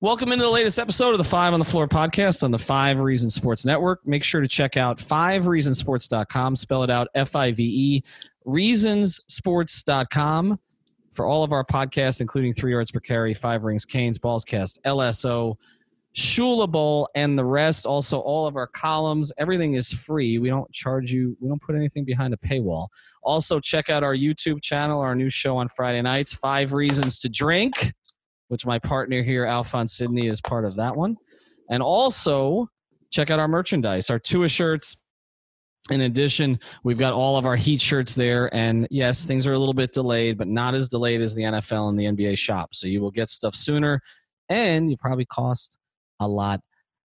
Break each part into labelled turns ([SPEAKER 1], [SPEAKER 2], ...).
[SPEAKER 1] Welcome into the latest episode of the Five on the Floor podcast on the Five Reasons Sports Network. Make sure to check out fivereasonsports.com. Spell it out F I V E, reasonsports.com for all of our podcasts, including Three Yards Per Carry, Five Rings, Canes, Ballscast, LSO, Shula Bowl, and the rest. Also, all of our columns. Everything is free. We don't charge you, we don't put anything behind a paywall. Also, check out our YouTube channel, our new show on Friday nights, Five Reasons to Drink which my partner here, Alphonse Sydney, is part of that one. And also check out our merchandise, our Tua shirts. In addition, we've got all of our Heat shirts there. And yes, things are a little bit delayed, but not as delayed as the NFL and the NBA shop. So you will get stuff sooner and you probably cost a lot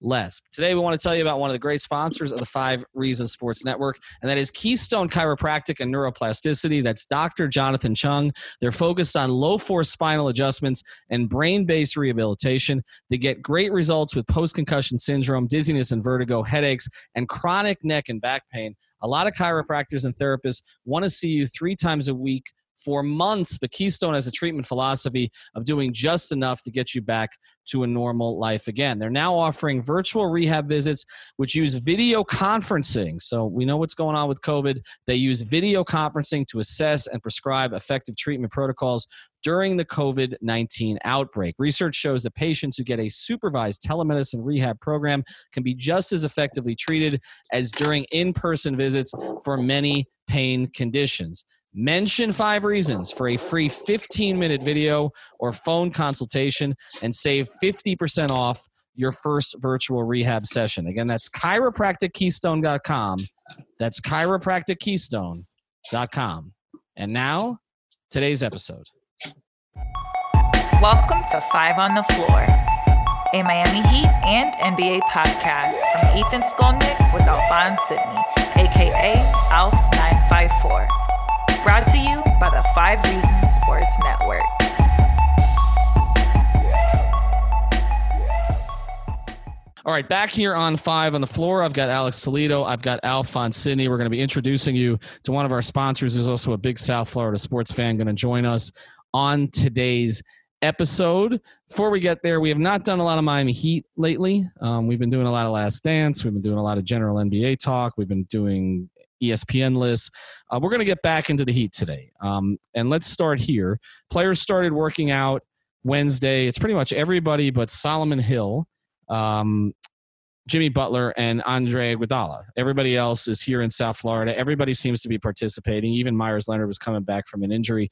[SPEAKER 1] less. Today, we want to tell you about one of the great sponsors of the Five Reasons Sports Network, and that is Keystone Chiropractic and Neuroplasticity. That's Dr. Jonathan Chung. They're focused on low force spinal adjustments and brain based rehabilitation. They get great results with post concussion syndrome, dizziness and vertigo, headaches, and chronic neck and back pain. A lot of chiropractors and therapists want to see you three times a week for months, but Keystone has a treatment philosophy of doing just enough to get you back to a normal life again. They're now offering virtual rehab visits, which use video conferencing. So we know what's going on with COVID. They use video conferencing to assess and prescribe effective treatment protocols during the COVID 19 outbreak. Research shows that patients who get a supervised telemedicine rehab program can be just as effectively treated as during in person visits for many pain conditions. Mention five reasons for a free 15 minute video or phone consultation and save 50% off your first virtual rehab session. Again, that's chiropractickeystone.com. That's chiropractickeystone.com. And now, today's episode.
[SPEAKER 2] Welcome to Five on the Floor, a Miami Heat and NBA podcast from Ethan Skolnick with Alphonse Sydney, aka Alf954 brought to you by the Five Reasons Sports Network.
[SPEAKER 1] All right, back here on five on the floor, I've got Alex Toledo. I've got Alphonse Sydney. We're going to be introducing you to one of our sponsors who's also a big South Florida sports fan going to join us on today's episode. Before we get there, we have not done a lot of Miami Heat lately. Um, we've been doing a lot of Last Dance. We've been doing a lot of general NBA talk. We've been doing ESPN lists. Uh, we're going to get back into the Heat today. Um, and let's start here. Players started working out Wednesday. It's pretty much everybody but Solomon Hill, um, Jimmy Butler, and Andre Iguodala. Everybody else is here in South Florida. Everybody seems to be participating. Even Meyers Leonard was coming back from an injury.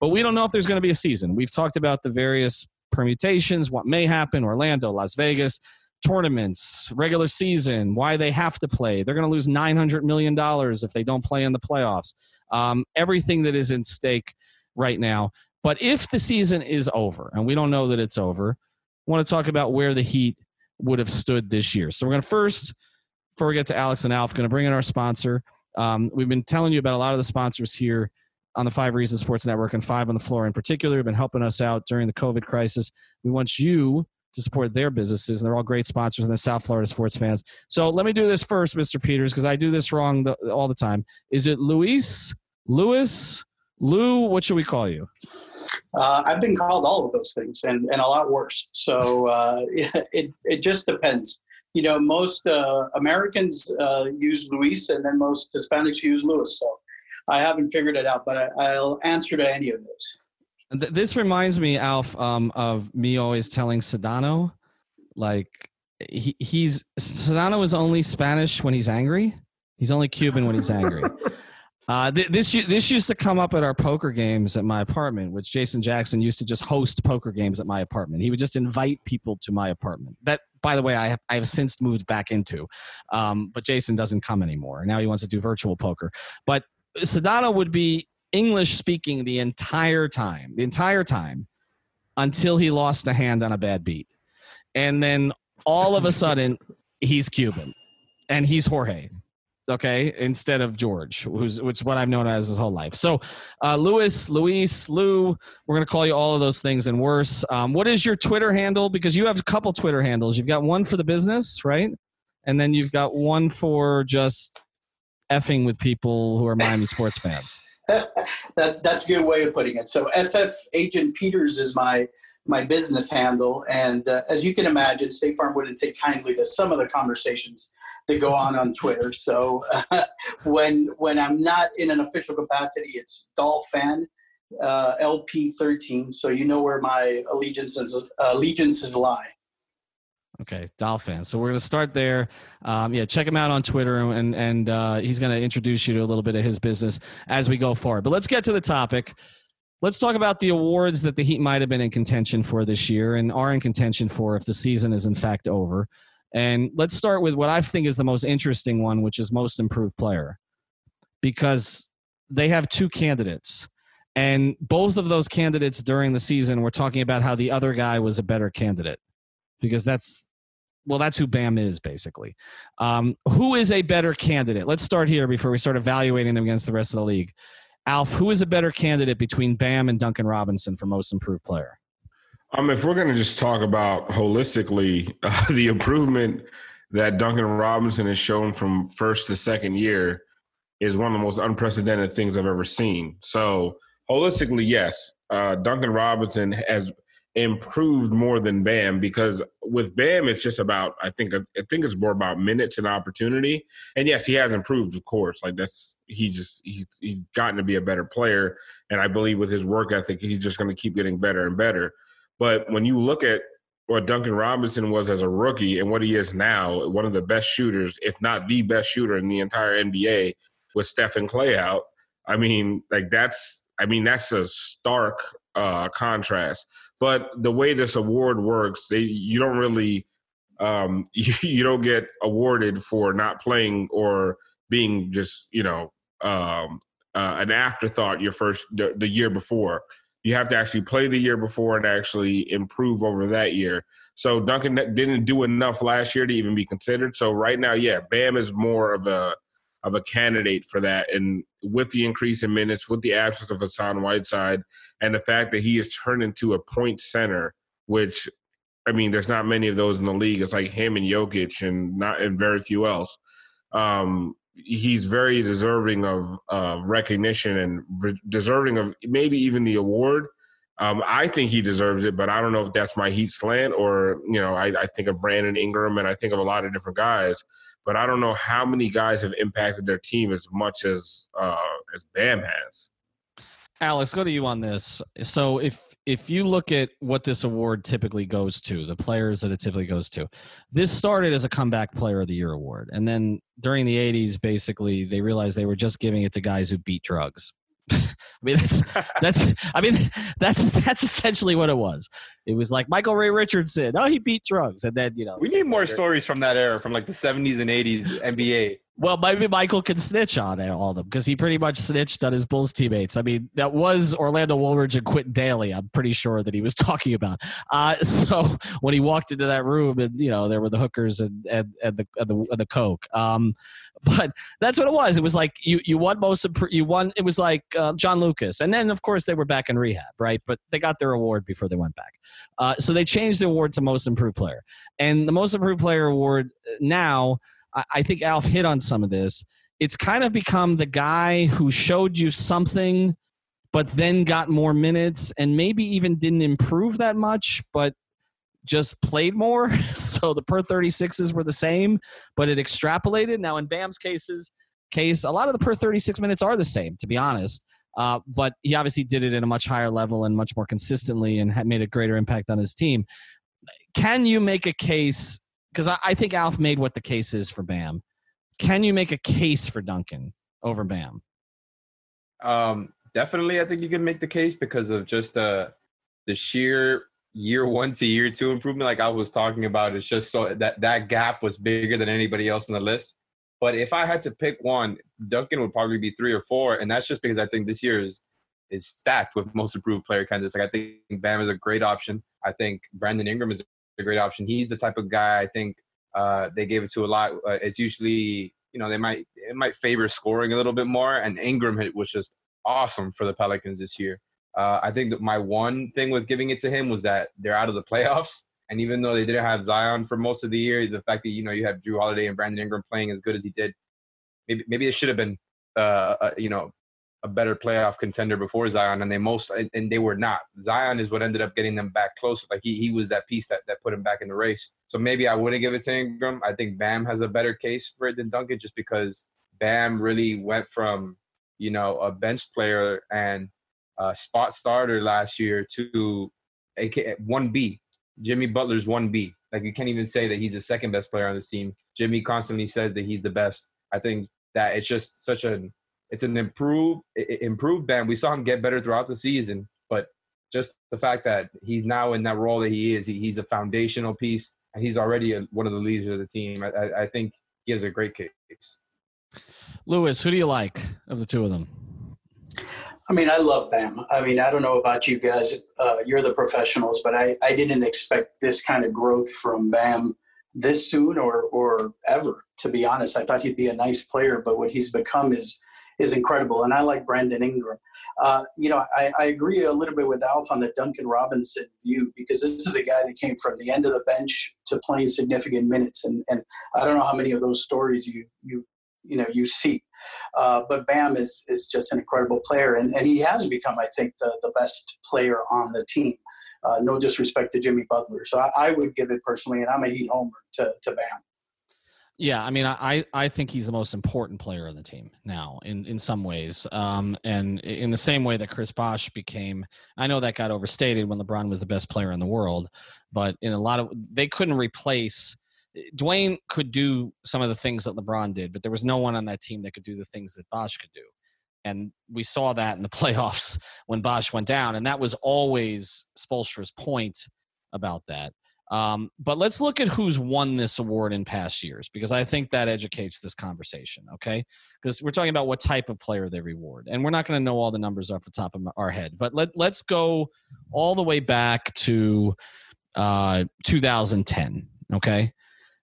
[SPEAKER 1] But we don't know if there's going to be a season. We've talked about the various permutations, what may happen, Orlando, Las Vegas tournaments, regular season, why they have to play. They're going to lose $900 million if they don't play in the playoffs. Um, everything that is in stake right now. But if the season is over, and we don't know that it's over, I want to talk about where the Heat would have stood this year. So we're going to first, before we get to Alex and Alf, going to bring in our sponsor. Um, we've been telling you about a lot of the sponsors here on the Five Reasons Sports Network and Five on the Floor in particular have been helping us out during the COVID crisis. We want you to support their businesses, and they're all great sponsors and the South Florida sports fans. So let me do this first, Mr. Peters, because I do this wrong the, all the time. Is it Luis, Lewis, Lou? What should we call you?
[SPEAKER 3] Uh, I've been called all of those things, and, and a lot worse. So uh, it it just depends. You know, most uh, Americans uh, use Luis, and then most Hispanics use Lewis. So I haven't figured it out, but I, I'll answer to any of those.
[SPEAKER 1] Th- this reminds me, Alf, um, of me always telling Sedano, like he, he's Sedano is only Spanish when he's angry. He's only Cuban when he's angry. Uh, th- this this used to come up at our poker games at my apartment, which Jason Jackson used to just host poker games at my apartment. He would just invite people to my apartment. That, by the way, I have I have since moved back into, um, but Jason doesn't come anymore. Now he wants to do virtual poker. But Sedano would be English speaking the entire time, the entire time, until he lost a hand on a bad beat, and then all of a sudden he's Cuban, and he's Jorge okay, instead of George, who's which is what I've known as his whole life. So, uh, Luis, Luis, Lou, we're gonna call you all of those things and worse. Um, what is your Twitter handle? Because you have a couple Twitter handles. You've got one for the business, right? And then you've got one for just effing with people who are Miami sports fans.
[SPEAKER 3] that, that's a good way of putting it. So SF Agent Peters is my my business handle, and uh, as you can imagine, State Farm wouldn't take kindly to some of the conversations that go on on Twitter. So uh, when when I'm not in an official capacity, it's Dolphin uh, LP13. So you know where my allegiances allegiances lie.
[SPEAKER 1] Okay, Dolphin. So we're going to start there. Um, yeah, check him out on Twitter, and and uh, he's going to introduce you to a little bit of his business as we go forward. But let's get to the topic. Let's talk about the awards that the Heat might have been in contention for this year, and are in contention for if the season is in fact over. And let's start with what I think is the most interesting one, which is most improved player, because they have two candidates. And both of those candidates during the season were talking about how the other guy was a better candidate because that's well that's who bam is basically. Um, who is a better candidate? Let's start here before we start evaluating them against the rest of the league. Alf who is a better candidate between bam and duncan robinson for most improved player?
[SPEAKER 4] Um, if we're going to just talk about holistically uh, the improvement that duncan robinson has shown from first to second year is one of the most unprecedented things i've ever seen. So holistically yes uh, duncan robinson has improved more than Bam because with Bam it's just about I think I think it's more about minutes and opportunity. And yes, he has improved, of course. Like that's he just he he's gotten to be a better player, and I believe with his work ethic, he's just going to keep getting better and better. But when you look at what Duncan Robinson was as a rookie and what he is now, one of the best shooters, if not the best shooter in the entire NBA, with Steph and Klay out. I mean, like that's I mean that's a stark uh, contrast. But the way this award works, they you don't really um, you, you don't get awarded for not playing or being just you know um, uh, an afterthought your first the, the year before. You have to actually play the year before and actually improve over that year. So Duncan didn't do enough last year to even be considered. So right now, yeah, Bam is more of a of a candidate for that. And with the increase in minutes, with the absence of Hassan Whiteside, and the fact that he is turned into a point center, which I mean, there's not many of those in the league. It's like him and Jokic, and not and very few else. Um, he's very deserving of uh, recognition and re- deserving of maybe even the award. Um, I think he deserves it, but I don't know if that's my heat slant or you know I, I think of Brandon Ingram and I think of a lot of different guys but I don't know how many guys have impacted their team as much as uh, as Bam has.
[SPEAKER 1] Alex, go to you on this. So if if you look at what this award typically goes to, the players that it typically goes to, this started as a comeback player of the year award. And then during the 80s basically they realized they were just giving it to guys who beat drugs. I mean that's that's I mean that's that's essentially what it was. It was like Michael Ray Richardson. Oh, he beat drugs, and then you know
[SPEAKER 5] we need more stories from that era, from like the '70s and '80s NBA.
[SPEAKER 1] Well, maybe Michael can snitch on all of them because he pretty much snitched on his Bulls teammates. I mean, that was Orlando Woolridge and Quintin Dailey. I'm pretty sure that he was talking about. Uh, so when he walked into that room, and you know there were the hookers and and, and the and the, and the coke. Um, but that's what it was. It was like you you won most you won. It was like uh, John Lucas, and then of course they were back in rehab, right? But they got their award before they went back. Uh, so they changed the award to most improved player, and the most improved player award uh, now I, think Alf hit on some of this. It's kind of become the guy who showed you something, but then got more minutes and maybe even didn't improve that much, but just played more. So the per 36s were the same, but it extrapolated. Now in Bam's cases, case, a lot of the per 36 minutes are the same, to be honest. Uh, but he obviously did it at a much higher level and much more consistently and had made a greater impact on his team. Can you make a case? Because I, I think Alf made what the case is for Bam. Can you make a case for Duncan over Bam?
[SPEAKER 5] Um, definitely, I think you can make the case because of just uh, the sheer year one to year two improvement, like I was talking about. It's just so that that gap was bigger than anybody else on the list. But if I had to pick one, Duncan would probably be three or four, and that's just because I think this year is is stacked with most improved player candidates. Like I think Bam is a great option. I think Brandon Ingram is a great option. He's the type of guy I think uh, they gave it to a lot. Uh, it's usually you know they might it might favor scoring a little bit more, and Ingram was just awesome for the Pelicans this year. Uh, I think that my one thing with giving it to him was that they're out of the playoffs. And even though they didn't have Zion for most of the year, the fact that you know you have Jrue Holiday and Brandon Ingram playing as good as he did, maybe maybe it should have been uh, a, you know a better playoff contender before Zion, and they most and they were not. Zion is what ended up getting them back closer. Like he he was that piece that that put him back in the race. So maybe I wouldn't give it to Ingram. I think Bam has a better case for it than Duncan, just because Bam really went from you know a bench player and a spot starter last year to a one B Jimmy Butler's 1B. Like you can't even say that he's the second best player on this team. Jimmy constantly says that he's the best. I think that it's just such an it's an improved improved Bam. We saw him get better throughout the season, but just the fact that he's now in that role that he is, he, he's a foundational piece, and he's already a, one of the leaders of the team. I, I, I think he has a great case.
[SPEAKER 1] Lewis, who do you like of the two of them?
[SPEAKER 3] I mean, I love Bam. I mean, I don't know about you guys. Uh, you're the professionals, but I, I didn't expect this kind of growth from Bam this soon or or ever. To be honest, I thought he'd be a nice player, but what he's become is is incredible. And I like Brandon Ingram. Uh, you know, I, I, agree a little bit with Alf on the Duncan Robinson view because this is a guy that came from the end of the bench to playing significant minutes, and and I don't know how many of those stories you you you know you see. Uh, but Bam is is just an incredible player, and, and he has become, I think, the, the best player on the team. Uh, no disrespect to Jimmy Butler, so I, I, would give it personally, and I'm a Heat homer to, to Bam.
[SPEAKER 1] Yeah, I mean, I, I think he's the most important player on the team now in, in some ways. Um, and in the same way that Chris Bosh became, I know that got overstated when LeBron was the best player in the world, but in a lot of, they couldn't replace Dwyane could do some of the things that LeBron did, but there was no one on that team that could do the things that Bosh could do. And we saw that in the playoffs when Bosh went down. And that was always Spoelstra's point about that. Um, but let's look at who's won this award in past years because I think that educates this conversation, okay? Because we're talking about what type of player they reward. And we're not going to know all the numbers off the top of our head. But let, let's go all the way back to uh, 2010, okay?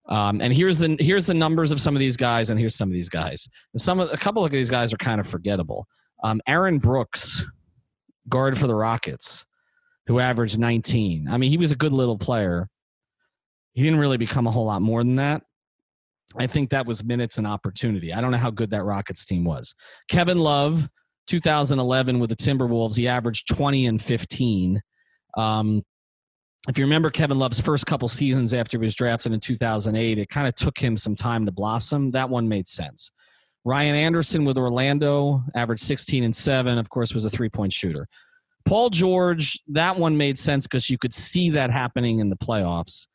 [SPEAKER 1] Um, and here's the here's the numbers of some of these guys, and here's some of these guys. And some of a couple of these guys are kind of forgettable. Um, Aaron Brooks, guard for the Rockets, who averaged 19. I mean, he was a good little player. He didn't really become a whole lot more than that. I think that was minutes and opportunity. I don't know how good that Rockets team was. Kevin Love, 2011 with the Timberwolves, he averaged 20 and 15. Um, if you remember Kevin Love's first couple seasons after he was drafted in 2008, it kind of took him some time to blossom. That one made sense. Ryan Anderson with Orlando averaged 16 and 7, of course, was a three point shooter. Paul George, that one made sense because you could see that happening in the playoffs.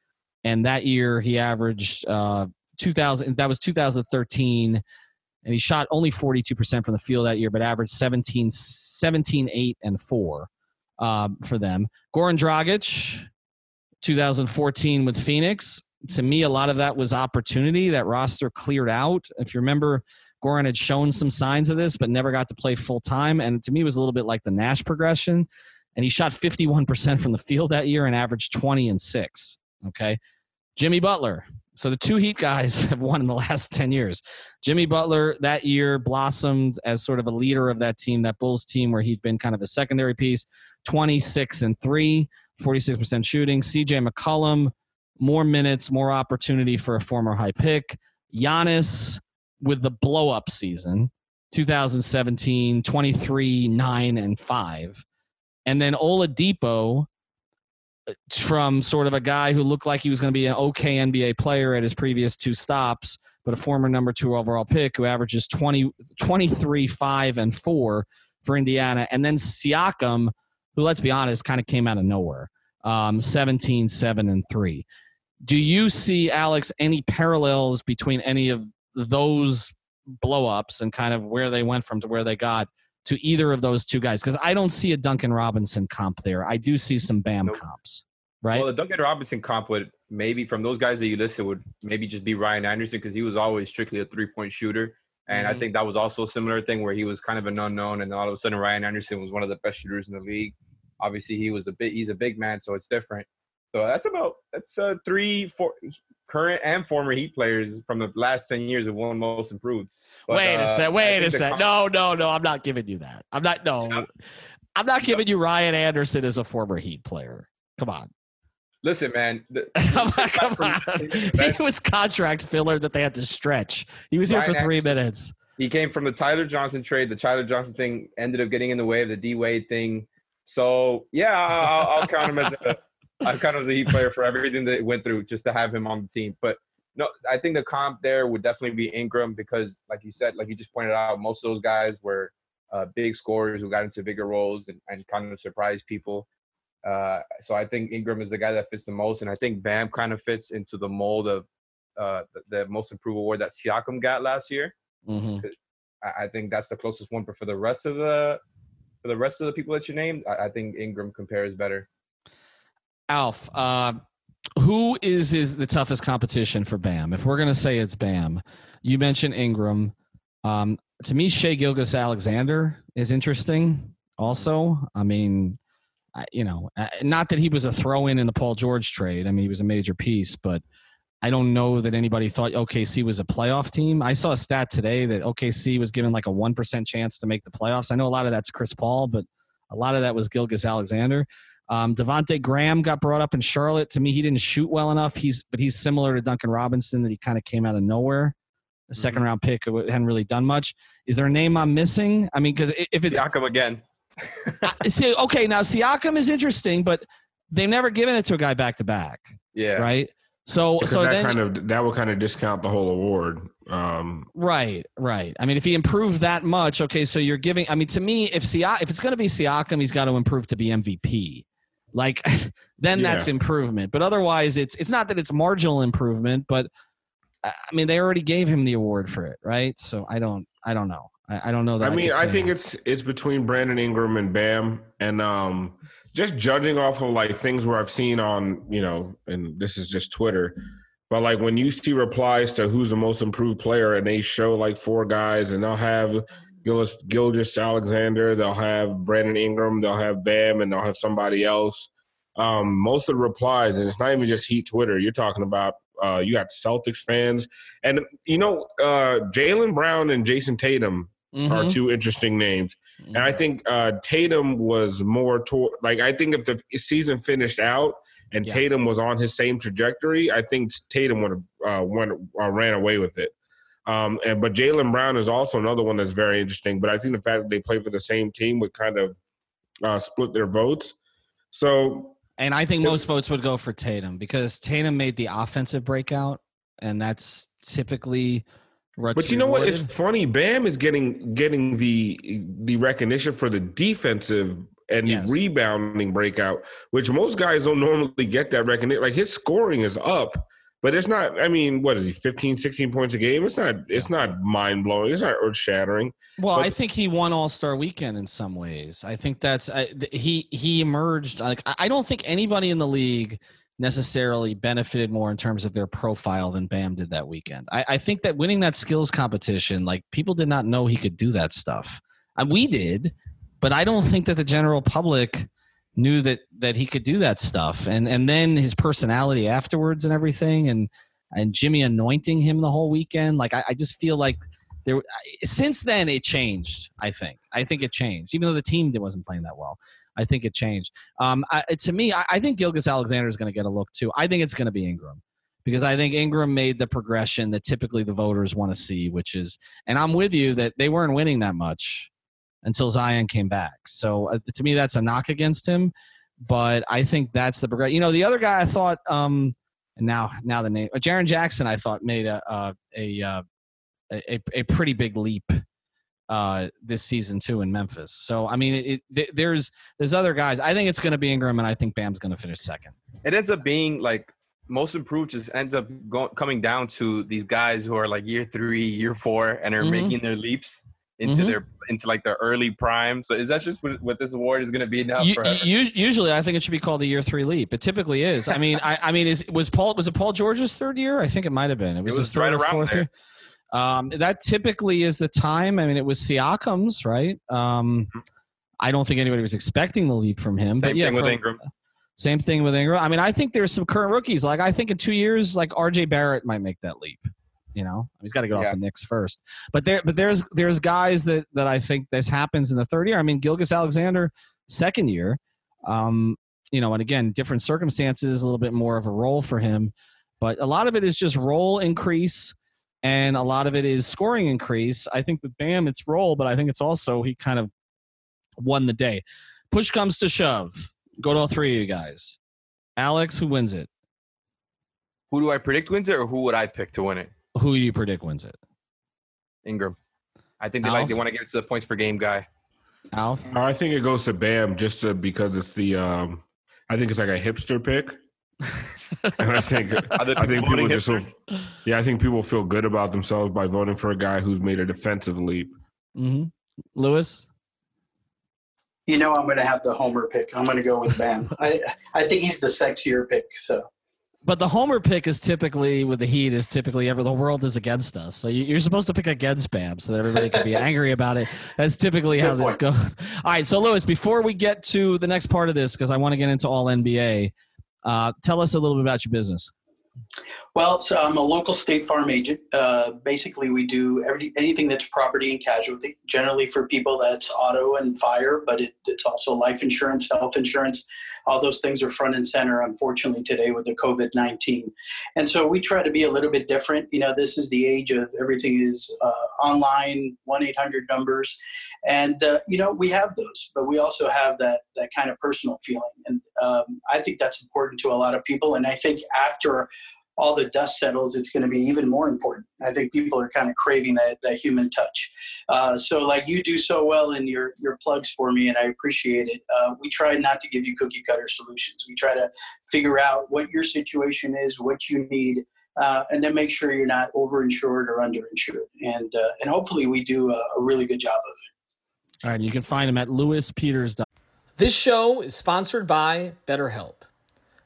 [SPEAKER 1] And that year he averaged uh, 2000, that was 2013, and he shot only 42% from the field that year, but averaged 17, 17 8, and 4 um, for them. Goran Dragic, 2014 with Phoenix. To me, a lot of that was opportunity. That roster cleared out. If you remember, Goran had shown some signs of this, but never got to play full time. And to me, it was a little bit like the Nash progression. And he shot 51% from the field that year and averaged 20 and 6. Okay. Jimmy Butler. So the two Heat guys have won in the last 10 years. Jimmy Butler that year blossomed as sort of a leader of that team, that Bulls team, where he'd been kind of a secondary piece, 26 and 3. 46% shooting. CJ McCollum, more minutes, more opportunity for a former high pick. Giannis with the blow up season, 2017, 23, 9, and 5. And then Oladipo from sort of a guy who looked like he was going to be an okay NBA player at his previous two stops, but a former number two overall pick who averages 20, 23, 5, and 4 for Indiana, and then Siakam, who let's be honest, kind of came out of nowhere. Um, 17, 7, and 3. Do you see, Alex, any parallels between any of those blowups and kind of where they went from to where they got to either of those two guys? Because I don't see a Duncan Robinson comp there. I do see some Bam
[SPEAKER 5] Nope.
[SPEAKER 1] comps, right?
[SPEAKER 5] Well, the Duncan Robinson comp would maybe from those guys that you listed would maybe just be Ryan Anderson because he was always strictly a three point shooter. And
[SPEAKER 1] Mhm.
[SPEAKER 5] I think that was also a similar thing where he was kind of an unknown, and all of a sudden Ryan Anderson was one of the best shooters in the league. Obviously, he was a bit he's a big man, so it's different. So that's about that's uh, three, four current and former Heat players from the last ten years have won most improved. But,
[SPEAKER 1] wait
[SPEAKER 5] uh,
[SPEAKER 1] a sec.
[SPEAKER 5] I
[SPEAKER 1] Wait a sec. No, no, no. I'm not giving you that. I'm not. No,
[SPEAKER 5] No.
[SPEAKER 1] I'm not giving you Ryan Anderson as a former Heat player. Come on.
[SPEAKER 5] Listen, man. the-
[SPEAKER 1] Come on. He was contract filler that they had to stretch. He was here for three
[SPEAKER 5] Anderson.
[SPEAKER 1] minutes.
[SPEAKER 5] he came from the Tyler Johnson trade. The Tyler Johnson thing ended up getting in the way of the D Wade thing. So yeah, I'll, I'll count him as a Count him as a Heat player for everything that went through just to have him on the team. But no, I think the comp there would definitely be Ingram because, like you said, like you just pointed out, most of those guys were uh, big scorers who got into bigger roles and, and kind of surprised people. Uh, so I think Ingram is the guy that fits the most, and I think Bam kind of fits into the mold of uh, the, the most improved award that Siakam got last year.
[SPEAKER 1] Mhm.
[SPEAKER 5] I, I think that's the closest one. But for the rest of the for the rest of the people that you named, I, I think Ingram compares better.
[SPEAKER 1] Alf, uh, who is is the toughest competition for Bam? If we're gonna say it's Bam, you mentioned Ingram. Um, to me, Shai Gilgeous-Alexander is interesting. Also, I mean, I, you know, not that he was a throw in in the Paul George trade. I mean, he was a major piece, but I don't know that anybody thought OKC was a playoff team. I saw a stat today that OKC was given like a one percent chance to make the playoffs. I know a lot of that's Chris Paul, but a lot of that was Gilgeous-Alexander. Um, Devonte Graham got brought up in Charlotte. To me, he didn't shoot well enough. He's but he's similar to Duncan Robinson that he kind of came out of nowhere. The 2nd round pick who hadn't really done much. Is there a name I'm missing? I mean, because if it's
[SPEAKER 5] Siakam again.
[SPEAKER 1] See, okay, now Siakam is interesting, but they've never given it to a guy back to back,
[SPEAKER 5] Yeah.
[SPEAKER 1] right? So,
[SPEAKER 4] Because
[SPEAKER 1] so
[SPEAKER 4] that
[SPEAKER 1] then,
[SPEAKER 4] kind of that would kind of discount the whole award. Um,
[SPEAKER 1] right, right. I mean, if he improved that much, okay, so you're giving. I mean, to me, if Siak, if it's going to be Siakam, he's got to improve to be MVP. Like, then
[SPEAKER 4] Yeah.
[SPEAKER 1] that's improvement. But otherwise, it's it's not that it's marginal improvement, but I I mean, they already gave him the award for it, right? So I don't, I don't know. I, I don't know that.
[SPEAKER 4] I mean,
[SPEAKER 1] could
[SPEAKER 4] I think
[SPEAKER 1] that.
[SPEAKER 4] it's it's between Brandon Ingram and Bam, and um, just judging off of like things where I've seen on you know, and this is just Twitter, but like when you see replies to who's the most improved player, and they show like four guys, and they'll have Gilgeous, Gilgis Alexander, they'll have Brandon Ingram, they'll have Bam, and they'll have somebody else. Um, most of the replies, and it's not even just Heat Twitter. You're talking about uh, you got Celtics fans, and you know uh, Jaylen Brown and Jayson Tatum are
[SPEAKER 1] Mhm.
[SPEAKER 4] two interesting names. And I think uh, Tatum was more toward like I think if the season finished out and
[SPEAKER 1] Yeah.
[SPEAKER 4] Tatum was on his same trajectory, I think Tatum would have uh, went uh, ran away with it. Um, and but Jaylen Brown is also another one that's very interesting. But I think the fact that they play for the same team would kind of uh, split their votes. So
[SPEAKER 1] And I think most votes would go for Tatum because Tatum made the offensive breakout, and that's typically.
[SPEAKER 4] But you know what? It's funny. Bam is getting getting the the recognition for the defensive and
[SPEAKER 1] Yes.
[SPEAKER 4] rebounding breakout, which most guys don't normally get that recognition. Like his scoring is up, but it's not. I mean, what is he? 15, 16 points a game. It's not. It's not mind blowing. It's not earth shattering.
[SPEAKER 1] Well,
[SPEAKER 4] but-
[SPEAKER 1] I think he won All Star Weekend in some ways. I think that's I, th- he he emerged. Like I I don't think anybody in the league necessarily benefited more in terms of their profile than Bam did that weekend. I, I think that winning that skills competition, like people did not know he could do that stuff. And we did, but I don't think that the general public knew that that he could do that stuff. And and then his personality afterwards and everything, and and Jimmy anointing him the whole weekend. Like I, I just feel like there since then it changed. I think. I think it changed, even though the team wasn't playing that well. I think it changed. Um, I, to me, I, I think Gilgeous-Alexander is going to get a look too. I think it's going to be Ingram because I think Ingram made the progression that typically the voters want to see, which is, and I'm with you that they weren't winning that much until Zion came back. So uh, to me, that's a knock against him. But I think that's the progress. You know, the other guy I thought, um, and now now the name, uh, Jaren Jackson, I thought made a uh, a, uh, a a pretty big leap uh, this season too in Memphis. So I mean, it, it, there's there's other guys. I think it's going to be Ingram, and I think Bam's going to finish second.
[SPEAKER 5] It ends up being like most improved just ends up go, coming down to these guys who are like year three, year four, and are mm-hmm. making their leaps into mm-hmm. their into like their early prime. So is that just what, what this award is going to be now? You,
[SPEAKER 1] usually, I think it should be called the year three leap. It typically is. I mean, I, I mean, is was Paul was it Paul George's third year? I think it might have been. It was,
[SPEAKER 5] it was
[SPEAKER 1] his third
[SPEAKER 5] right or fourth there. year.
[SPEAKER 1] Um, that typically is the time. I mean, it was Siakam's, right? Um, mm-hmm. I don't think anybody was expecting the leap from him.
[SPEAKER 5] Same
[SPEAKER 1] but yeah,
[SPEAKER 5] thing with Ingram.
[SPEAKER 1] Same thing with Ingram. I mean, I think there's some current rookies. Like I think in two years, like RJ Barrett might make that leap. You know, he's got to get yeah. off the Knicks first. But there, but there's there's guys that that I think this happens in the third year. I mean, Gilgeous-Alexander, second year. Um, you know, and again, different circumstances, a little bit more of a role for him. But a lot of it is just role increase, and a lot of it is scoring increase. I think with Bam, it's role, but I think it's also he kind of won the day. Push comes to shove Go to all three of you guys. Alex, who wins it?
[SPEAKER 5] Who do I predict wins it, or who would I pick to win it?
[SPEAKER 1] Who do you predict wins it?
[SPEAKER 5] Ingram. I think they Alf? like they want to get to the points per game guy.
[SPEAKER 1] Alf?
[SPEAKER 4] I think it goes to Bam just to, because it's the um I think it's like a hipster pick. and I think I think people just feel, yeah I think people feel good about themselves by voting for a guy who's made a defensive leap.
[SPEAKER 1] Mm-hmm. Lewis,
[SPEAKER 3] you know I'm going to have the homer pick. I'm going to go with Bam. I I think he's the sexier pick. So.
[SPEAKER 1] But the homer pick is typically with the Heat is typically ever the world is against us. So you're supposed to pick against Bam so that everybody can be angry about it. That's typically how this goes. All right, so Lewis, before we get to the next part of this, because I want to get into all NBA, uh, tell us a little bit about your business.
[SPEAKER 3] Well, so I'm a local State Farm agent. Uh, basically, we do every, anything that's property and casualty. Generally, for people, that's auto and fire, but it, it's also life insurance, health insurance. All those things are front and center, unfortunately, today with the COVID 19. And so we try to be a little bit different. You know, this is the age of everything is uh, online, 1 800 numbers. And, uh, you know, we have those, but we also have that, that kind of personal feeling. And um, I think that's important to a lot of people. And I think after all the dust settles, it's going to be even more important. I think people are kind of craving that, that human touch. Uh, so, like you do so well in your, your plugs for me, and I appreciate it. Uh, we try not to give you cookie cutter solutions. We try to figure out what your situation is, what you need, uh, and then make sure you're not overinsured or underinsured. And, uh, and hopefully, we do a, a really good job of it.
[SPEAKER 1] All right, you can find him at luispeters.com. This show is sponsored by BetterHelp.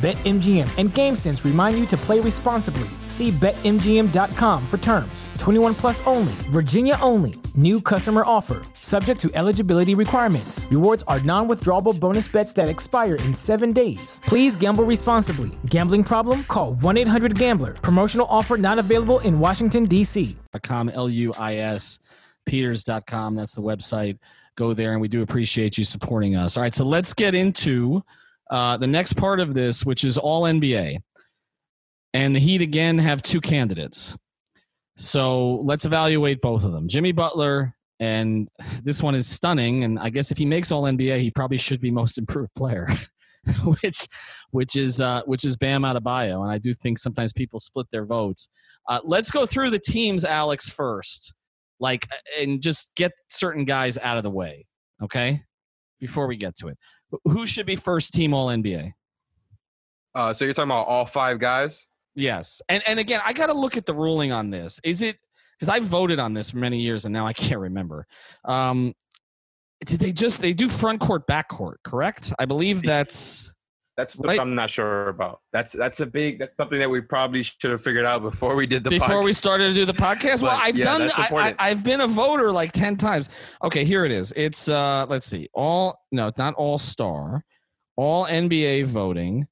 [SPEAKER 6] BetMGM and GameSense remind you to play responsibly. See BetMGM.com for terms. 21 plus only, Virginia only. New customer offer, subject to eligibility requirements. Rewards are non withdrawable bonus bets that expire in seven days. Please gamble responsibly. Gambling problem? Call 1 800 Gambler. Promotional offer not available in Washington, D.C.
[SPEAKER 1] L-U-I-S, peters.com. That's the website. Go there, and we do appreciate you supporting us. All right, so let's get into uh, the next part of this, which is all NBA. And the Heat again have two candidates. So let's evaluate both of them. Jimmy Butler, and this one is stunning. And I guess if he makes all NBA, he probably should be most improved player. which which is uh, which is Bam Adebayo, and I do think sometimes people split their votes. Uh, let's go through the teams, Alex, first, like, and just get certain guys out of the way, okay? Before we get to it, who should be first team All NBA?
[SPEAKER 5] Uh, so you're talking about all five guys?
[SPEAKER 1] Yes, and and again, I got to look at the ruling on this. Is it because I voted on this for many years and now I can't remember. Um, did they just they do front court, back court? Correct? I believe that's
[SPEAKER 5] That's what
[SPEAKER 1] Right.
[SPEAKER 5] I'm not sure about. That's that's a big. That's something that we probably should have figured out before we did the podcast.
[SPEAKER 1] before
[SPEAKER 5] podcast.
[SPEAKER 1] we started to do the podcast. Well, I've
[SPEAKER 5] yeah,
[SPEAKER 1] done. I, I've been a voter like ten times. Okay, here it is. It's uh, let's see, all no, not all star, all NBA voting.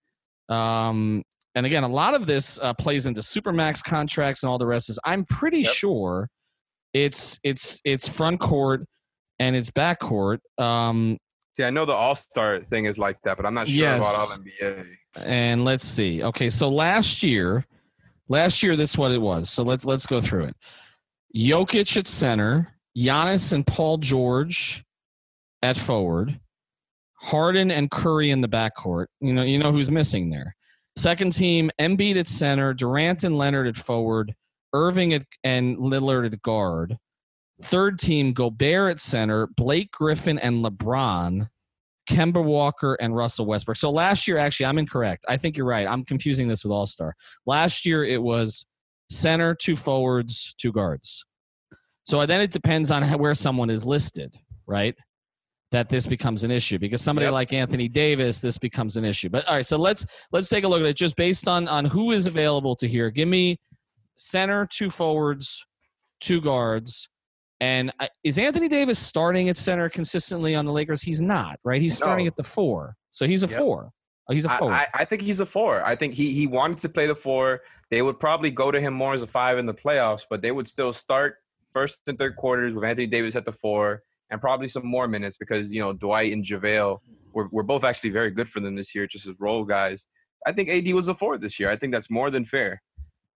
[SPEAKER 1] Um, and again, a lot of this uh, plays into supermax contracts and all the rest. Is I'm pretty
[SPEAKER 5] Yep.
[SPEAKER 1] sure it's it's it's front court and it's back court. Um,
[SPEAKER 5] See, I know the All Star thing is like that, but I'm not sure about all NBA.
[SPEAKER 1] and let's see. Okay, so last year, last year this is what it was. So let's let's go through it. Jokic at center, Giannis and Paul George at forward, Harden and Curry in the backcourt. You know, you know who's missing there. Second team, Embiid at center, Durant and Leonard at forward, Irving at, and Lillard at guard. Third team, Gobert at center, Blake Griffin and LeBron, Kemba Walker and Russell Westbrook. So last year, actually, I'm incorrect. I think you're right. I'm confusing this with All Star. Last year, it was center, two forwards, two guards. So then it depends on how, where someone is listed, right? That this becomes an issue because somebody
[SPEAKER 5] Yep.
[SPEAKER 1] like Anthony Davis, this becomes an issue. But all right, so let's let's take a look at it just based on on who is available to here. Give me center, two forwards, two guards. And uh, is Anthony Davis starting at center consistently on the Lakers? He's not, right? He's starting
[SPEAKER 5] No.
[SPEAKER 1] at the four. So he's a
[SPEAKER 5] Yep.
[SPEAKER 1] four. Oh, he's a forward.
[SPEAKER 5] I, I think he's a four. I think he he wanted to play the four. They would probably go to him more as a five in the playoffs, but they would still start first and third quarters with Anthony Davis at the four and probably some more minutes because you know Dwight and JaVale were, were both actually very good for them this year, just as role guys. I think AD was a four this year. I think that's more than fair.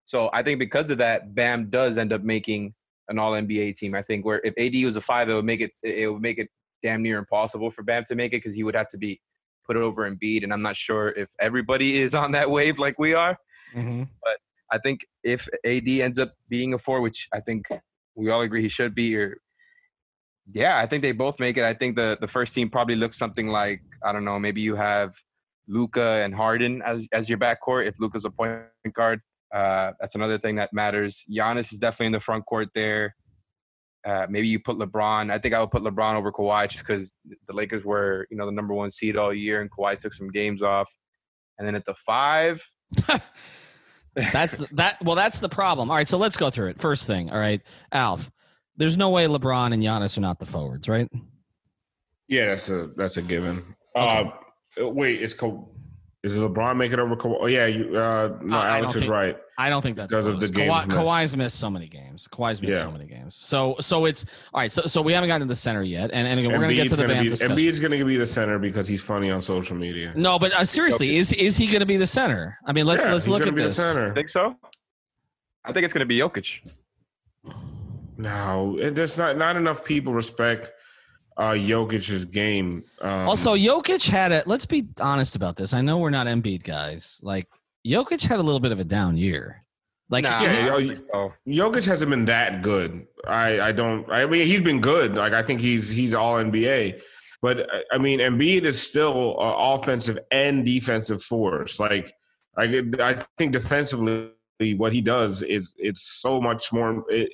[SPEAKER 5] So I think because of that, Bam does end up making an All NBA team. I think where if AD was a five, it would make it it would make it damn near impossible for Bam to make it because he would have to be put over Embiid, and I'm not sure if everybody is on that wave like we are.
[SPEAKER 1] Mhm.
[SPEAKER 5] I think if AD ends up being a four, which I think we all agree he should be, or yeah, I think they both make it. I think the the first team probably looks something like I don't know, maybe you have Luka and Harden as as your backcourt. If Luka's a point guard, uh, that's another thing that matters. Giannis is definitely in the front court there. Uh, maybe you put LeBron. I think I would put LeBron over Kawhi just because the Lakers were, you know, the number one seed all year, and Kawhi took some games off. And then at the five,
[SPEAKER 1] That's the, that. Well, that's the problem. All right, so let's go through it. First thing, all right, Alf. There's no way LeBron and Giannis are not the forwards, right?
[SPEAKER 4] Yeah, that's a that's a given.
[SPEAKER 1] Okay.
[SPEAKER 4] Uh, wait, it's Ka- is LeBron making over Kawhi? Oh yeah, you, uh, no,
[SPEAKER 1] Uh, I
[SPEAKER 4] Alex
[SPEAKER 1] don't
[SPEAKER 4] is
[SPEAKER 1] think-
[SPEAKER 4] right.
[SPEAKER 1] I don't think that's
[SPEAKER 4] Because of the games
[SPEAKER 1] Kawhi,
[SPEAKER 4] missed.
[SPEAKER 1] Kawhi's missed so many games. Kawhi's missed
[SPEAKER 4] Yeah.
[SPEAKER 1] so many games. So so it's all right. So so we haven't gotten to the center yet, and, and again, we're gonna get to the
[SPEAKER 4] gonna
[SPEAKER 1] Bam
[SPEAKER 4] be,
[SPEAKER 1] discussion.
[SPEAKER 4] Embiid's going to be the center because he's funny on social media.
[SPEAKER 1] No, but uh, seriously, is is he going to be the center? I mean, let's
[SPEAKER 4] Yeah,
[SPEAKER 1] let's look at
[SPEAKER 4] be the
[SPEAKER 1] this.
[SPEAKER 4] center.
[SPEAKER 5] think so. I think it's going to be Jokic.
[SPEAKER 4] No, there's not not enough people respect uh Jokic's game. Um,
[SPEAKER 1] Also, Jokic had a. Let's be honest about this. I know we're not Embiid guys. Like Jokic had a little bit of a down year. Like
[SPEAKER 5] Nah,
[SPEAKER 4] Yeah,
[SPEAKER 5] don't
[SPEAKER 4] yo,
[SPEAKER 5] so.
[SPEAKER 4] Jokic hasn't been that good. I I don't. I mean, he's been good. Like I think he's he's all NBA. But I- I mean, Embiid is still an offensive and defensive force. Like I I think defensively, what he does is it's so much more. It,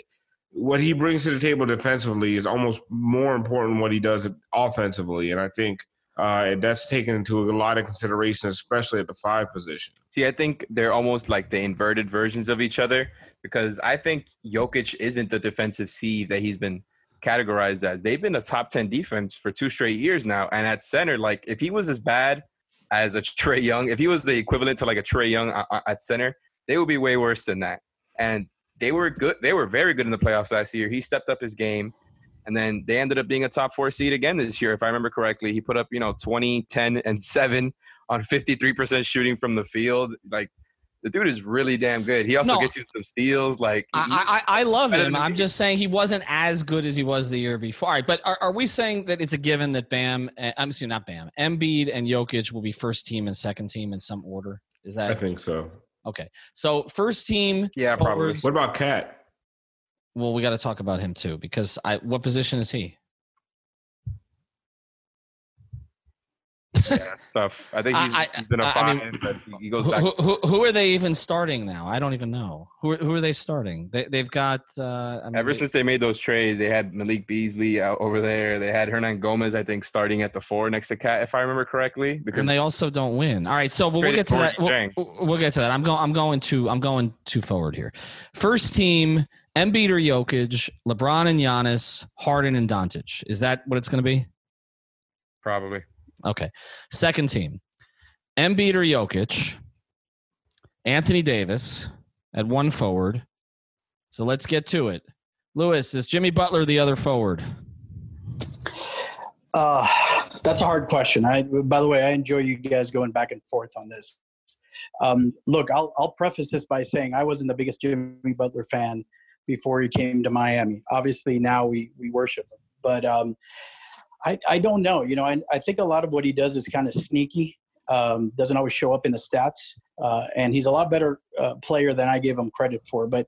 [SPEAKER 4] what he brings to the table defensively is almost more important than what he does offensively. And I think Uh, that's taken into a lot of consideration, especially at the five position.
[SPEAKER 5] See, I think they're almost like the inverted versions of each other because I think Jokic isn't the defensive sieve that he's been categorized as. They've been a top 10 defense for two straight years now. And at center, like if he was as bad as a Trae Young, if he was the equivalent to like a Trae Young at center, they would be way worse than that. And they were good. They were very good in the playoffs last year. He stepped up his game. And then they ended up being a top four seed again this year, if I remember correctly. He put up, you know, 20, 10, and 7 on 53% shooting from the field. Like, the dude is really damn good. He also no, gets you some steals. Like
[SPEAKER 1] I, I, I love him. I'm just saying he wasn't as good as he was the year before. Right, but are, are we saying that it's a given that Bam? Eh, I'm assuming not Bam. Embiid and Jokic will be first team and second team in some order. Is that?
[SPEAKER 4] I think so.
[SPEAKER 1] Okay, so first team.
[SPEAKER 5] Yeah, forwards,
[SPEAKER 4] probably. What about Cat?
[SPEAKER 1] Well, we got to talk about him too because I. What position is he?
[SPEAKER 5] Yeah, it's tough. I think he's, I, he's been a five, I mean, but he goes back.
[SPEAKER 1] Who, who, who, are they even starting now? I don't even know. Who are, who are they starting? They, they've got. Uh, I
[SPEAKER 5] mean, Ever they, since they made those trades, they had Malik Beasley out over there. They had Hernangomez, I think, starting at the four next to Cat, if I remember correctly.
[SPEAKER 1] Because and they also don't win. All right, so we'll, we'll get to that. We'll, we'll, get to that. I'm going. I'm going to. I'm going too forward here. First team. Embiid or Jokic, LeBron and Giannis, Harden and Doncic. Is that what it's going to be?
[SPEAKER 5] Probably.
[SPEAKER 1] Okay. Second team. Embiid or Jokic, Anthony Davis at one forward. So let's get to it. Luis, is Jimmy Butler the other forward?
[SPEAKER 3] Uh, that's a hard question. I, by the way, I enjoy you guys going back and forth on this. Um, look, I'll, I'll preface this by saying I wasn't the biggest Jimmy Butler fan before he came to Miami. Obviously, now we, we worship him. But um, I, I don't know. You know, I, I think a lot of what he does is kind of sneaky. Um, doesn't always show up in the stats, uh, and he's a lot better uh, player than I give him credit for. But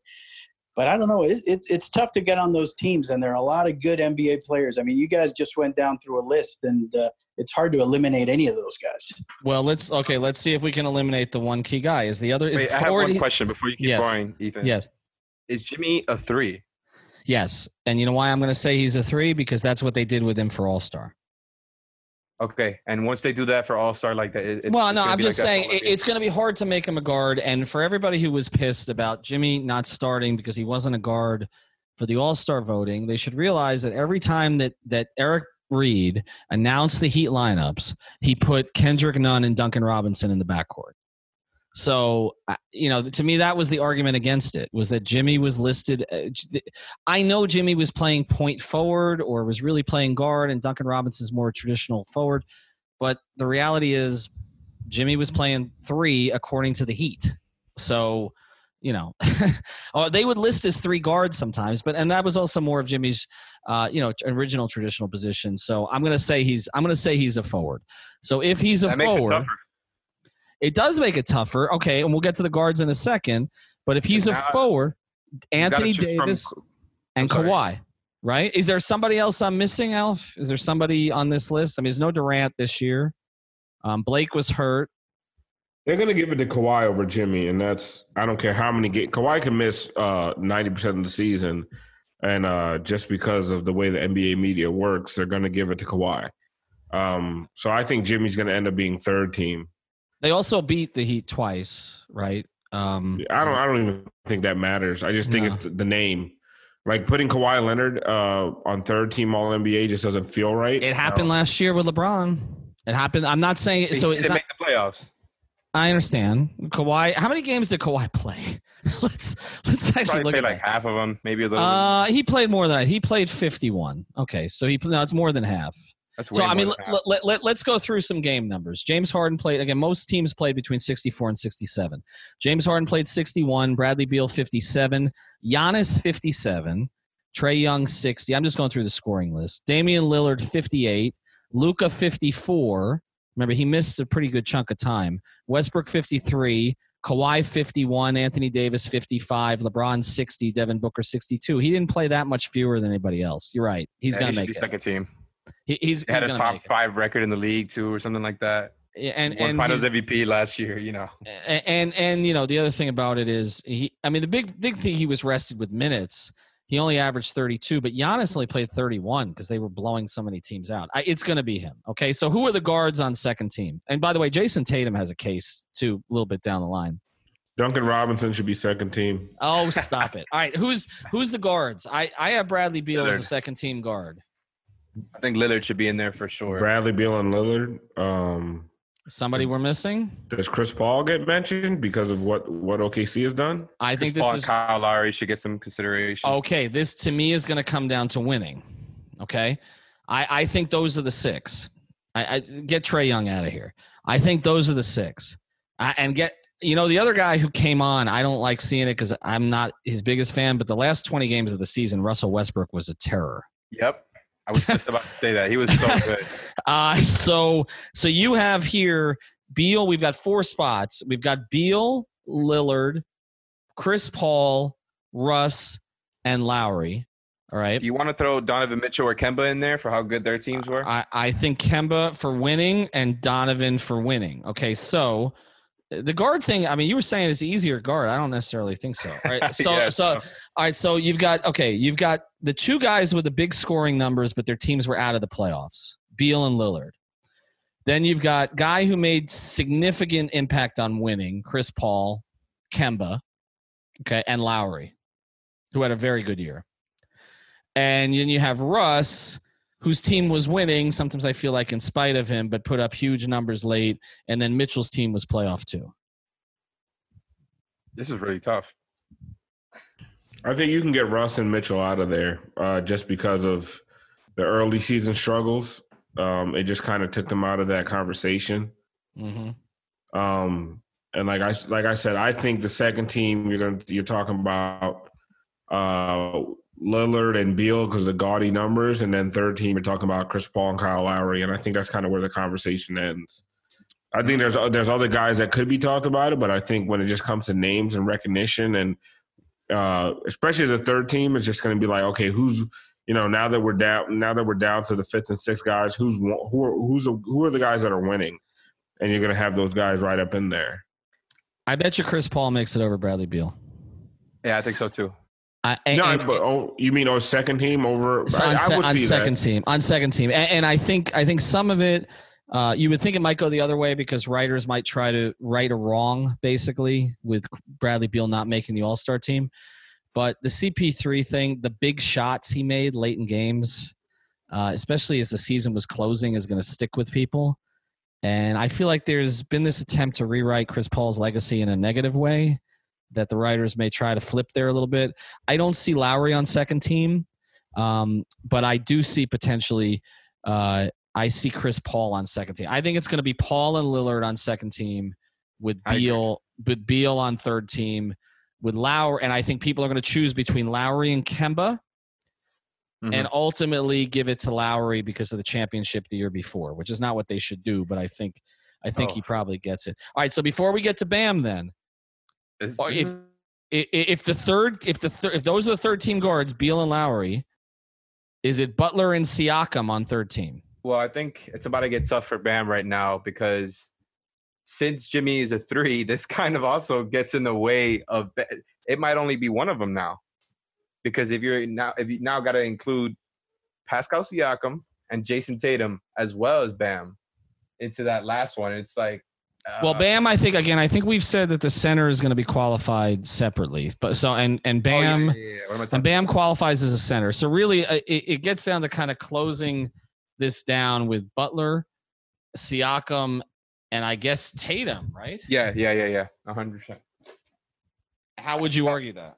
[SPEAKER 3] but I don't know. It, it, it's tough to get on those teams, and there are a lot of good NBA players. I mean, you guys just went down through a list, and uh, it's hard to eliminate any of those guys.
[SPEAKER 1] Well, let's okay. Let's see if we can eliminate the one key guy. Is the other? Is
[SPEAKER 5] Wait, I have one question before you keep
[SPEAKER 1] yes.
[SPEAKER 5] going, Ethan.
[SPEAKER 1] Yes.
[SPEAKER 5] Is Jimmy a three?
[SPEAKER 1] Yes, and you know why I'm going to say he's a three because that's what they did with him for All Star.
[SPEAKER 5] Okay, and once they do that for All Star like that, it's,
[SPEAKER 1] well, no, I'm just like saying it's going to be hard to make him a guard. And for everybody who was pissed about Jimmy not starting because he wasn't a guard for the All Star voting, they should realize that every time that that Eric Reid announced the Heat lineups, he put Kendrick Nunn and Duncan Robinson in the backcourt. So, you know, to me, that was the argument against it was that Jimmy was listed. Uh, I know Jimmy was playing point forward or was really playing guard, and Duncan Robinson's more traditional forward. But the reality is, Jimmy was playing three according to the Heat. So, you know, oh, they would list as three guards sometimes, but and that was also more of Jimmy's, uh, you know, original traditional position. So I'm going to say he's I'm going to say he's a forward. So if he's a
[SPEAKER 5] that
[SPEAKER 1] forward, it does make it tougher. Okay, and we'll get to the guards in a second. But if he's a forward, Anthony Davis from, and Kawhi, right? Is there somebody else I'm missing, Alf? Is there somebody on this list? I mean, there's no Durant this year. Um, Blake was hurt.
[SPEAKER 4] They're gonna give it to Kawhi over Jimmy, and that's I don't care how many games Kawhi can miss uh, ninety uh, percent of the season, and uh, just because of the way the NBA media works, they're gonna give it to Kawhi. Um, so I think Jimmy's gonna end up being third team.
[SPEAKER 1] They also beat the Heat twice, right? Um,
[SPEAKER 4] I don't. I don't even think that matters. I just think no. it's the name. Like putting Kawhi Leonard uh, on third team All NBA just doesn't feel right.
[SPEAKER 1] It happened no. last year with LeBron. It happened. I'm not saying it, so. It's not,
[SPEAKER 5] make the playoffs.
[SPEAKER 1] I understand. Kawhi. How many games did Kawhi play? let's let's actually
[SPEAKER 5] Probably
[SPEAKER 1] look.
[SPEAKER 5] at like half of them, maybe a little.
[SPEAKER 1] Uh, bit. he played more than that. He played 51. Okay, so he no, it's more than half.
[SPEAKER 5] So
[SPEAKER 1] I mean, let, let, let, let's go through some game numbers. James Harden played again. Most teams played between 64 and 67. James Harden played 61. Bradley Beal 57. Giannis 57. Trae Young 60. I'm just going through the scoring list. Damian Lillard 58. Luka 54. Remember, he missed a pretty good chunk of time. Westbrook 53. Kawhi 51, Anthony Davis 55, LeBron 60, Devin Booker 62. He didn't play that much fewer than anybody else. You're right. He's yeah, going to make
[SPEAKER 5] be
[SPEAKER 1] it.
[SPEAKER 5] second team.
[SPEAKER 1] He, he's
[SPEAKER 5] he had
[SPEAKER 1] he's
[SPEAKER 5] a top five record in the league too, or something like that.
[SPEAKER 1] And
[SPEAKER 5] Won
[SPEAKER 1] and
[SPEAKER 5] Finals MVP last year, you know.
[SPEAKER 1] And, and and you know the other thing about it is he. I mean the big big thing he was rested with minutes. He only averaged 32, but Giannis only played 31 because they were blowing so many teams out. I, it's going to be him. Okay, so who are the guards on second team? And by the way, Jayson Tatum has a case too, a little bit down the line.
[SPEAKER 4] Duncan Robinson should be second team.
[SPEAKER 1] Oh, stop it! All right, who's who's the guards? I I have Bradley Beal as a second team guard.
[SPEAKER 5] I think Lillard should be in there for sure.
[SPEAKER 4] Bradley Beal and Lillard. Um,
[SPEAKER 1] Somebody we're missing.
[SPEAKER 4] does Chris Paul get mentioned because of what what OKC has done?
[SPEAKER 1] I think
[SPEAKER 5] Chris Paul
[SPEAKER 1] this
[SPEAKER 5] and
[SPEAKER 1] is
[SPEAKER 5] Kyle Lowry should get some consideration.
[SPEAKER 1] okay. This to me is going to come down to winning. Okay, I I think those are the six. I, I get Trae Young out of here. I think those are the six. I, and get you know the other guy who came on. I don't like seeing it because I'm not his biggest fan. But the last 20 games of the season, Russell Westbrook was a terror.
[SPEAKER 5] Yep. I was just about to say that. He was so good.
[SPEAKER 1] Uh, so so you have here Beal. We've got four spots. We've got Beal, Lillard, Chris Paul, Russ, and Lowry. All right.
[SPEAKER 5] You want to throw Donovan Mitchell or Kemba in there for how good their teams were?
[SPEAKER 1] I, I think Kemba for winning and Donovan for winning. Okay, so the guard thing. I mean, you were saying it's easier guard. I don't necessarily think so. All right. So so all right. So you've got okay. You've got the two guys with the big scoring numbers, but their teams were out of the playoffs. Beal and Lillard. Then you've got guy who made significant impact on winning, Chris Paul, Kemba, okay, and Lowry, who had a very good year. And then you have Russ, whose team was winning. Sometimes I feel like in spite of him, but put up huge numbers late. And then Mitchell's team was playoff too.
[SPEAKER 5] this is really tough.
[SPEAKER 4] I think you can get Russ and Mitchell out of there uh, just because of the early season struggles. Um, it just kind of took them out of that conversation.
[SPEAKER 1] Mm-hmm.
[SPEAKER 4] Um, and like I like I said, I think the second team you're gonna you're talking about uh, Lillard and Beal because the gaudy numbers, and then third team you're talking about Chris Paul and Kyle Lowry, and I think that's kind of where the conversation ends. I think there's there's other guys that could be talked about it, but I think when it just comes to names and recognition, and uh, especially the third team, is just going to be like, okay, who's you know now that we're down now that we're down to the fifth and sixth guys, who's who are, who's who are the guys that are winning, and you're going to have those guys right up in there.
[SPEAKER 1] I bet you Chris Paul makes it over Bradley Beal.
[SPEAKER 5] Yeah, I think so too.
[SPEAKER 1] I, and-
[SPEAKER 4] No,
[SPEAKER 1] and-
[SPEAKER 4] but oh, you mean oh second team over?
[SPEAKER 1] So
[SPEAKER 4] I,
[SPEAKER 1] on, se-
[SPEAKER 4] would
[SPEAKER 1] on second
[SPEAKER 4] that.
[SPEAKER 1] team on second team and, and i think i think some of it uh, you would think it might go the other way because writers might try to right a wrong basically with bradley beal not making the all-star team but the cp3 thing the big shots he made late in games uh, especially as the season was closing is going to stick with people and i feel like there's been this attempt to rewrite chris paul's legacy in a negative way that the writers may try to flip there a little bit i don't see lowry on second team um, but I do see potentially. Uh, I see Chris Paul on second team. I think it's going to be Paul and Lillard on second team, with Beal, with Beal on third team, with Lowry, and I think people are going to choose between Lowry and Kemba,
[SPEAKER 5] Mhm.
[SPEAKER 1] and ultimately give it to Lowry because of the championship the year before, which is not what they should do. But I think, I think
[SPEAKER 5] Oh.
[SPEAKER 1] he probably gets it. All right. So before we get to Bam, then
[SPEAKER 5] This-
[SPEAKER 1] or
[SPEAKER 5] this
[SPEAKER 1] if-
[SPEAKER 5] is-
[SPEAKER 1] i- i- if the third if the thir- if those are the third team guards, Beal and Lowry, is it Butler and Siakam on third team?
[SPEAKER 5] well, I think it's about to get tough for Bam right now because since Jimmy is a three, this kind of also gets in the way of it. Might only be one of them now, because if you're now if you now got to include Pascal Siakam and Jayson Tatum as well as Bam into that last one, it's like
[SPEAKER 1] Well,
[SPEAKER 5] uh,
[SPEAKER 1] Bam, I think again, I think we've said that the center is going to be qualified separately, but so and and
[SPEAKER 5] oh, yeah,
[SPEAKER 1] Bam
[SPEAKER 5] yeah, yeah, yeah. What am I
[SPEAKER 1] and Bam qualifies as a center. So really, uh, it, it gets down to kind of closing this down with Butler, Siakam, and I guess Tatum, right?
[SPEAKER 5] Yeah, yeah, yeah, yeah, a hundred percent.
[SPEAKER 1] How would you argue that?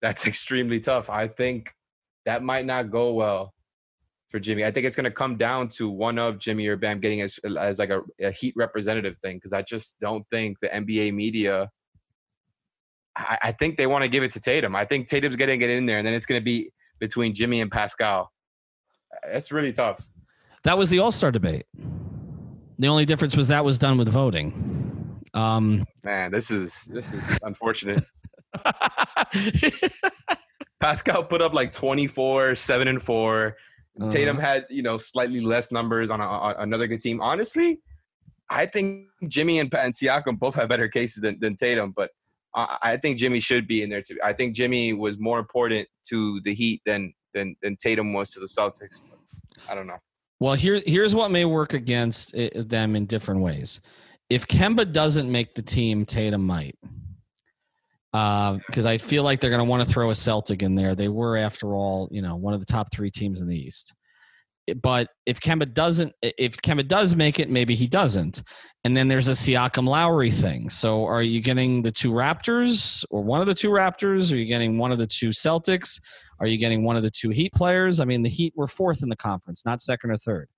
[SPEAKER 5] That's extremely tough. I think that might not go well for Jimmy. I think it's going to come down to one of Jimmy or Bam getting as, as like a, a Heat representative thing because I just don't think the NBA media. I, I think they want to give it to Tatum. I think Tatum's getting it in there, and then it's going to be between Jimmy and Pascal. That's really tough.
[SPEAKER 1] That was the All Star debate. The only difference was that was done with voting. Um,
[SPEAKER 5] Man, this is this is unfortunate. Pascal put up like 24, 7 and 4. Tatum uh-huh. had, you know, slightly less numbers on, a, on another good team. Honestly, I think Jimmy and, and Siakam both have better cases than, than Tatum, but I, I think Jimmy should be in there too. I think Jimmy was more important to the Heat than than than Tatum was to the Celtics. I don't know.
[SPEAKER 1] Well, here here's what may work against it, them in different ways. If Kemba doesn't make the team, Tatum might. Because uh, I feel like they're going to want to throw a Celtic in there. They were, after all, you know, one of the top three teams in the East but if Kemba doesn't, if Kemba does make it, maybe he doesn't. And then there's a Siakam Lowry thing. So are you getting the two Raptors or one of the two Raptors? Are you getting one of the two Celtics? Are you getting one of the two Heat players? I mean, the Heat were fourth in the conference, not second or third.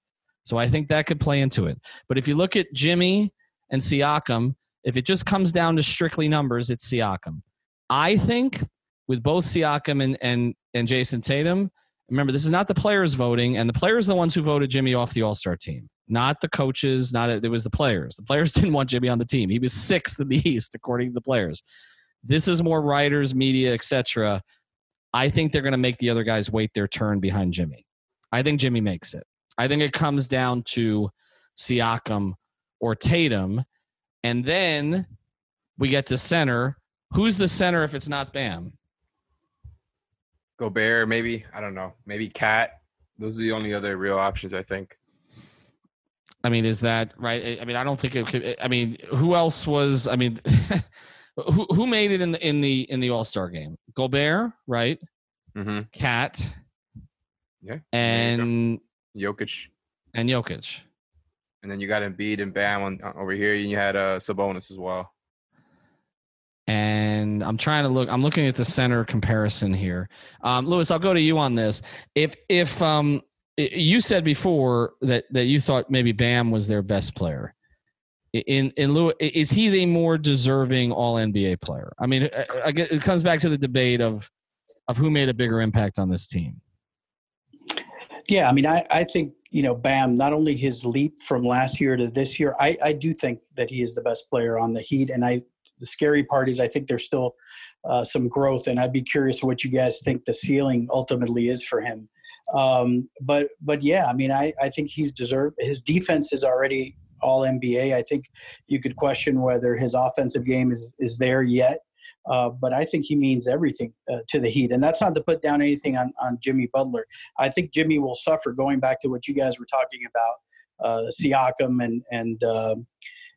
[SPEAKER 1] So I think that could play into it. But if you look at Jimmy and Siakam, if it just comes down to strictly numbers, it's Siakam. I think with both Siakam and, and, and Jayson Tatum, remember this is not the players voting and the players are the ones who voted jimmy off the all-star team not the coaches not it was the players. The players didn't want jimmy on the team. He was sixth in the east according to the players. This is more writers media etc i think they're going to make the other guys wait their turn behind jimmy. I think jimmy makes it. I think it comes down to siakam or tatum and then we get to center who's the center if it's not bam
[SPEAKER 5] Gobert, maybe. I don't know. Maybe Cat. Those are the only other real options, I think.
[SPEAKER 1] I mean, is that right? I mean, I don't think it could. I mean, who else was? I mean, who who made it in the in the in the All Star game? Gobert, right?
[SPEAKER 5] Mm-hmm.
[SPEAKER 1] Cat.
[SPEAKER 5] Yeah.
[SPEAKER 1] And
[SPEAKER 5] Jokic.
[SPEAKER 1] And Jokic.
[SPEAKER 5] And then you got Embiid and Bam on, over here, and you had uh, Sabonis as well
[SPEAKER 1] and I'm trying to look. I'm looking at the center comparison here. Um, Luis, I'll go to you on this. If if um, you said before that that you thought maybe Bam was their best player, in in Luis, is he the more deserving All NBA player? I mean, I, get, it comes back to the debate of of who made a bigger impact on this team.
[SPEAKER 3] Yeah, I mean, I, I think you know, Bam, not only his leap from last year to this year, I, I do think that he is the best player on the Heat, and I the scary part is I think there's still uh, some growth, and I'd be curious what you guys think the ceiling ultimately is for him. Um, but but yeah, I mean, I I think he's deserved. His defense is already all NBA. I think you could question whether his offensive game is is there yet. Uh, but I think he means everything uh, to the Heat, and that's not to put down anything on, on Jimmy Butler. I think Jimmy will suffer. Going back to what you guys were talking about, uh, Siakam and and um,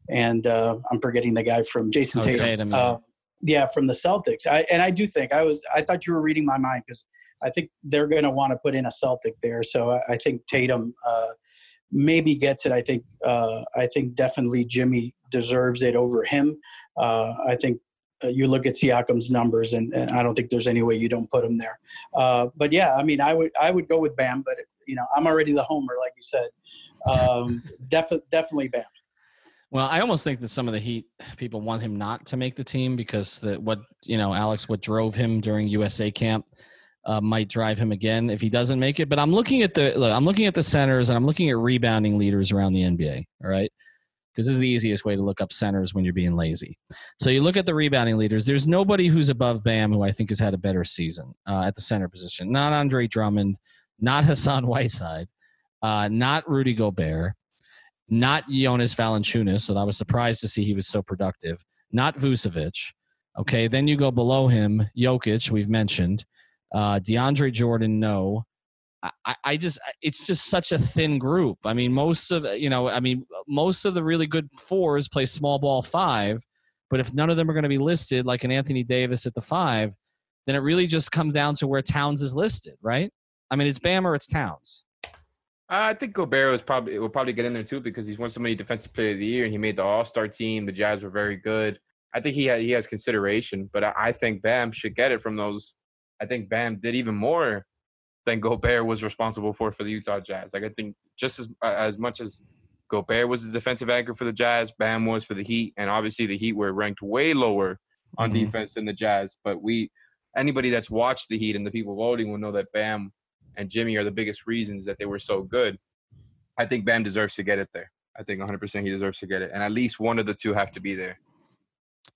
[SPEAKER 3] and uh, I'm forgetting the guy from Jayson oh, Tatum. Tatum yeah. Uh, yeah, from the Celtics. I, and I do think I was. I thought you were reading my mind because I think they're going to want to put in a Celtic there. So I, I think Tatum uh, maybe gets it. I think. Uh, I think definitely Jimmy deserves it over him. Uh, I think uh, you look at Siakam's numbers, and, and, I don't think there's any way you don't put him there. Uh, but yeah, I mean, I would I would go with Bam, but you know, I'm already the homer, like you said. Um, def- definitely Bam.
[SPEAKER 1] Well, I almost think that some of the Heat people want him not to make the team because the what you know, Alex, what drove him during USA camp uh, might drive him again if he doesn't make it. But I'm looking at the look, I'm looking at the centers and I'm looking at rebounding leaders around the NBA. All right. Because this is the easiest way to look up centers when you're being lazy. So you look at the rebounding leaders. There's nobody who's above Bam who I think has had a better season uh, at the center position. Not Andre Drummond, not Hassan Whiteside, uh, not Rudy Gobert not Jonas Valanciunas, so I was surprised to see he was so productive. Not Vucevic. Okay, then you go below him, Jokic, we've mentioned. Uh, DeAndre Jordan, no. I, I just, it's just such a thin group. I mean, most of, you know, I mean, most of the really good fours play small ball five, but if none of them are going to be listed, like an Anthony Davis at the five, then it really just comes down to where Towns is listed, right? I mean, it's Bam or it's Towns.
[SPEAKER 5] I think Gobert was probably will probably get in there too because he's won so many Defensive Player of the Year and he made the All Star team. The Jazz were very good. I think he he has consideration, but I, I think Bam should get it from those. I think Bam did even more than Gobert was responsible for for the Utah Jazz. Like I think just as as much as Gobert was the defensive anchor for the Jazz, Bam was for the Heat, and obviously the Heat were ranked way lower on mm-hmm. defense than the Jazz. But we anybody that's watched the Heat and the people voting will know that Bam and Jimmy are the biggest reasons that they were so good. I think Bam deserves to get it there. I think 100% he deserves to get it, and at least one of the two have to be there.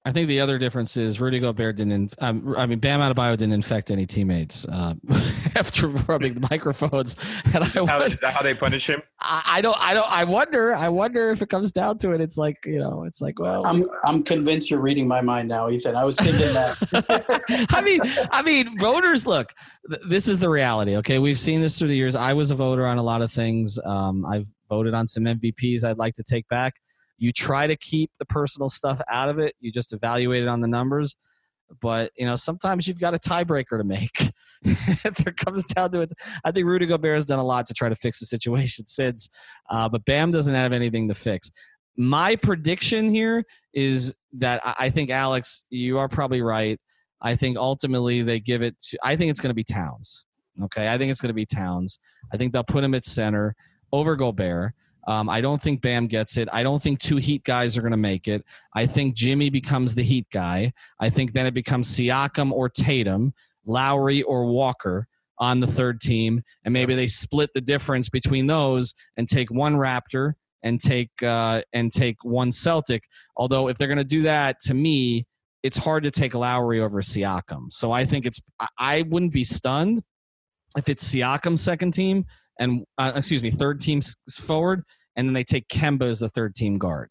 [SPEAKER 1] I think the other difference is Rudy Gobert didn't. Um, I mean, Bam Adebayo didn't infect any teammates uh, after rubbing the microphones.
[SPEAKER 5] And is, I, how, is that how they punish him?
[SPEAKER 1] I, I, don't. I don't. I wonder. I wonder if it comes down to it. It's like you know. It's like well.
[SPEAKER 3] I'm. I'm convinced you're reading my mind now, Ethan. I was thinking
[SPEAKER 1] that. I mean, I mean, voters. Look, this is the reality. Okay, we've seen this through the years. I was a voter on a lot of things. Um, I've voted on some MVPs. I'd like to take back you try to keep the personal stuff out of it you just evaluate it on the numbers. But you know sometimes you've got a tiebreaker to make. If it comes down to it i think rudy gobert has done a lot to try to fix the situation since uh, but bam doesn't have anything to fix. My prediction here is that i think alex you are probably right. I think ultimately they give it to i think it's going to be towns okay? I think it's going to be towns. I think they'll put him at center over gobert um, I don't think Bam gets it. I don't think two Heat guys are going to make it. I think Jimmy becomes the Heat guy. I think then it becomes Siakam or Tatum, Lowry or Walker on the third team, and maybe they split the difference between those and take one Raptor and take uh, and take one Celtic. Although if they're going to do that, to me, it's hard to take Lowry over Siakam. So I think it's I wouldn't be stunned if it's Siakam second team and uh, excuse me, third team forward, and then they take Kemba as the third team guard.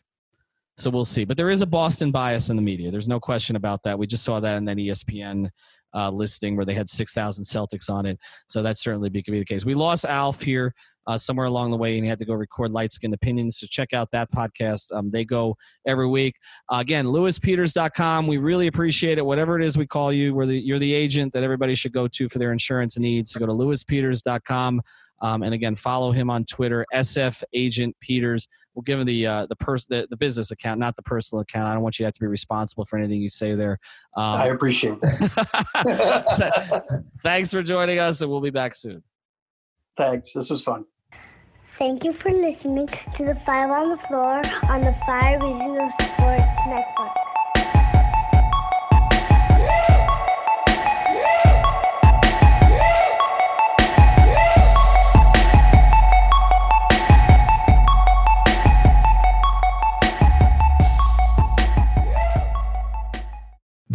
[SPEAKER 1] So we'll see. But there is a Boston bias in the media. There's no question about that. We just saw that in that ESPN uh, listing where they had 6,000 Celtics on it. So that certainly could be the case. We lost Alf here uh, somewhere along the way, and he had to go record Light Skin Opinions. So check out that podcast. Um, they go every week. Uh, again, luispeters.com. We really appreciate it. Whatever it is we call you, the, you're the agent that everybody should go to for their insurance needs. So go to luispeters.com. Um, and again, follow him on Twitter, SF Agent Peters. We'll give him the uh, the, pers- the the business account, not the personal account. I don't want you to have to be responsible for anything you say there.
[SPEAKER 3] Um, I appreciate that.
[SPEAKER 1] Thanks for joining us, and we'll be back soon.
[SPEAKER 3] Thanks. This was fun.
[SPEAKER 7] Thank you for listening to the Five on the Floor on the Five Reasons of Sports Network.